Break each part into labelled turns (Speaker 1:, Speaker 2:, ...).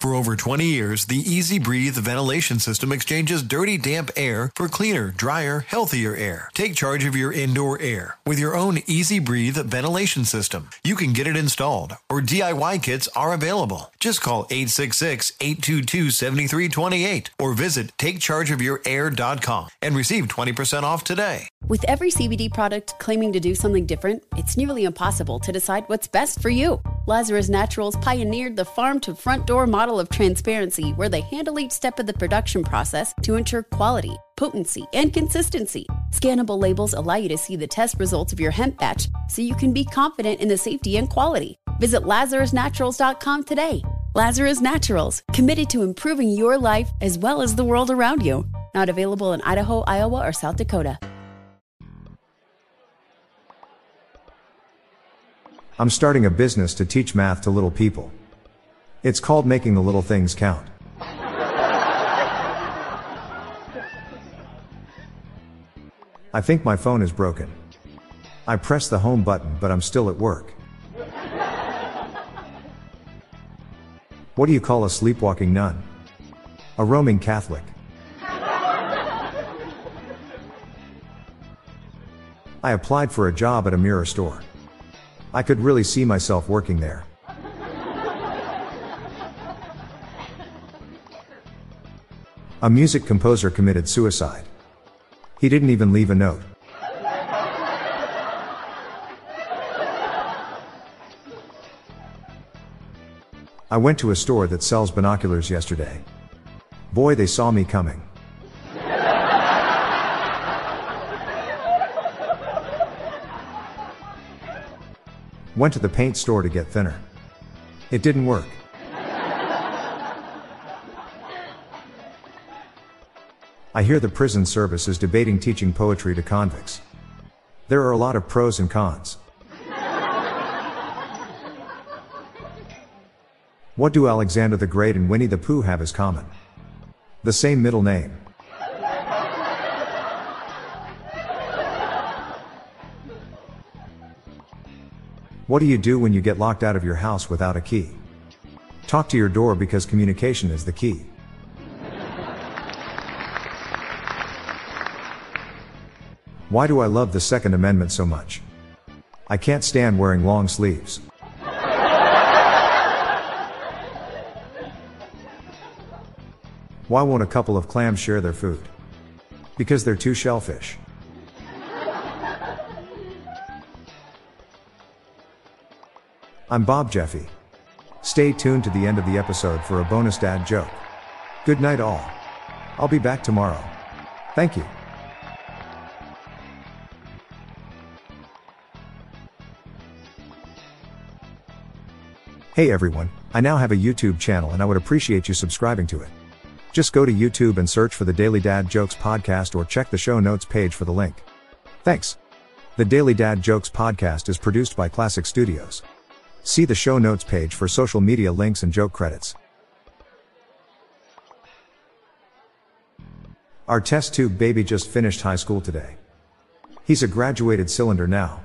Speaker 1: For over 20 years, the EZ Breathe ventilation system exchanges dirty, damp air for cleaner, drier, healthier air. Take charge of your indoor air with your own EZ Breathe ventilation system. You can get it installed, or DIY kits are available. Just call 866 822 7328 or visit takechargeofyourair.com and receive 20% off today.
Speaker 2: With every CBD product claiming to do something different, it's nearly impossible to decide what's best for you. Lazarus Naturals pioneered the farm to front door model of transparency where they handle each step of the production process to ensure quality, potency, and consistency. Scannable labels allow you to see the test results of your hemp batch so you can be confident in the safety and quality. Visit LazarusNaturals.com today. Lazarus Naturals, committed to improving your life as well as the world around you. Not available in Idaho, Iowa, or South Dakota.
Speaker 3: I'm starting a business to teach math to little people. It's called Making the Little Things Count. I think my phone is broken. I pressed the home button, but I'm still at work. What do you call a sleepwalking nun? A roaming Catholic. I applied for a job at a mirror store. I could really see myself working there. A music composer committed suicide. He didn't even leave a note. I went to a store that sells binoculars yesterday. Boy, they saw me coming. Went to the paint store to get thinner. It didn't work. I hear the prison service is debating teaching poetry to convicts. There are a lot of pros and cons. What do Alexander the Great and Winnie the Pooh have as common? The same middle name. What do you do when you get locked out of your house without a key? Talk to your door because communication is the key. Why do I love the Second Amendment so much? I can't stand wearing long sleeves. Why won't a couple of clams share their food? Because they're too shellfish. I'm Bob Jeffy. Stay tuned to the end of the episode for a bonus dad joke. Good night, all. I'll be back tomorrow. Thank you. Hey everyone, I now have a YouTube channel and I would appreciate you subscribing to it. Just go to YouTube and search for the Daily Dad Jokes podcast or check the show notes page for the link. Thanks. The Daily Dad Jokes podcast is produced by Classic Studios. See the show notes page for social media links and joke credits. Our test tube baby just finished high school today. He's a graduated cylinder now.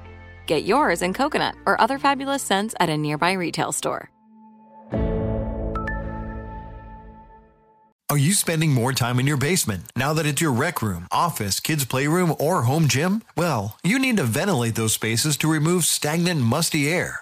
Speaker 4: Get yours in coconut or other fabulous scents at a nearby retail store.
Speaker 1: Are you spending more time in your basement now that it's your rec room, office, kids' playroom, or home gym? Well, you need to ventilate those spaces to remove stagnant, musty air.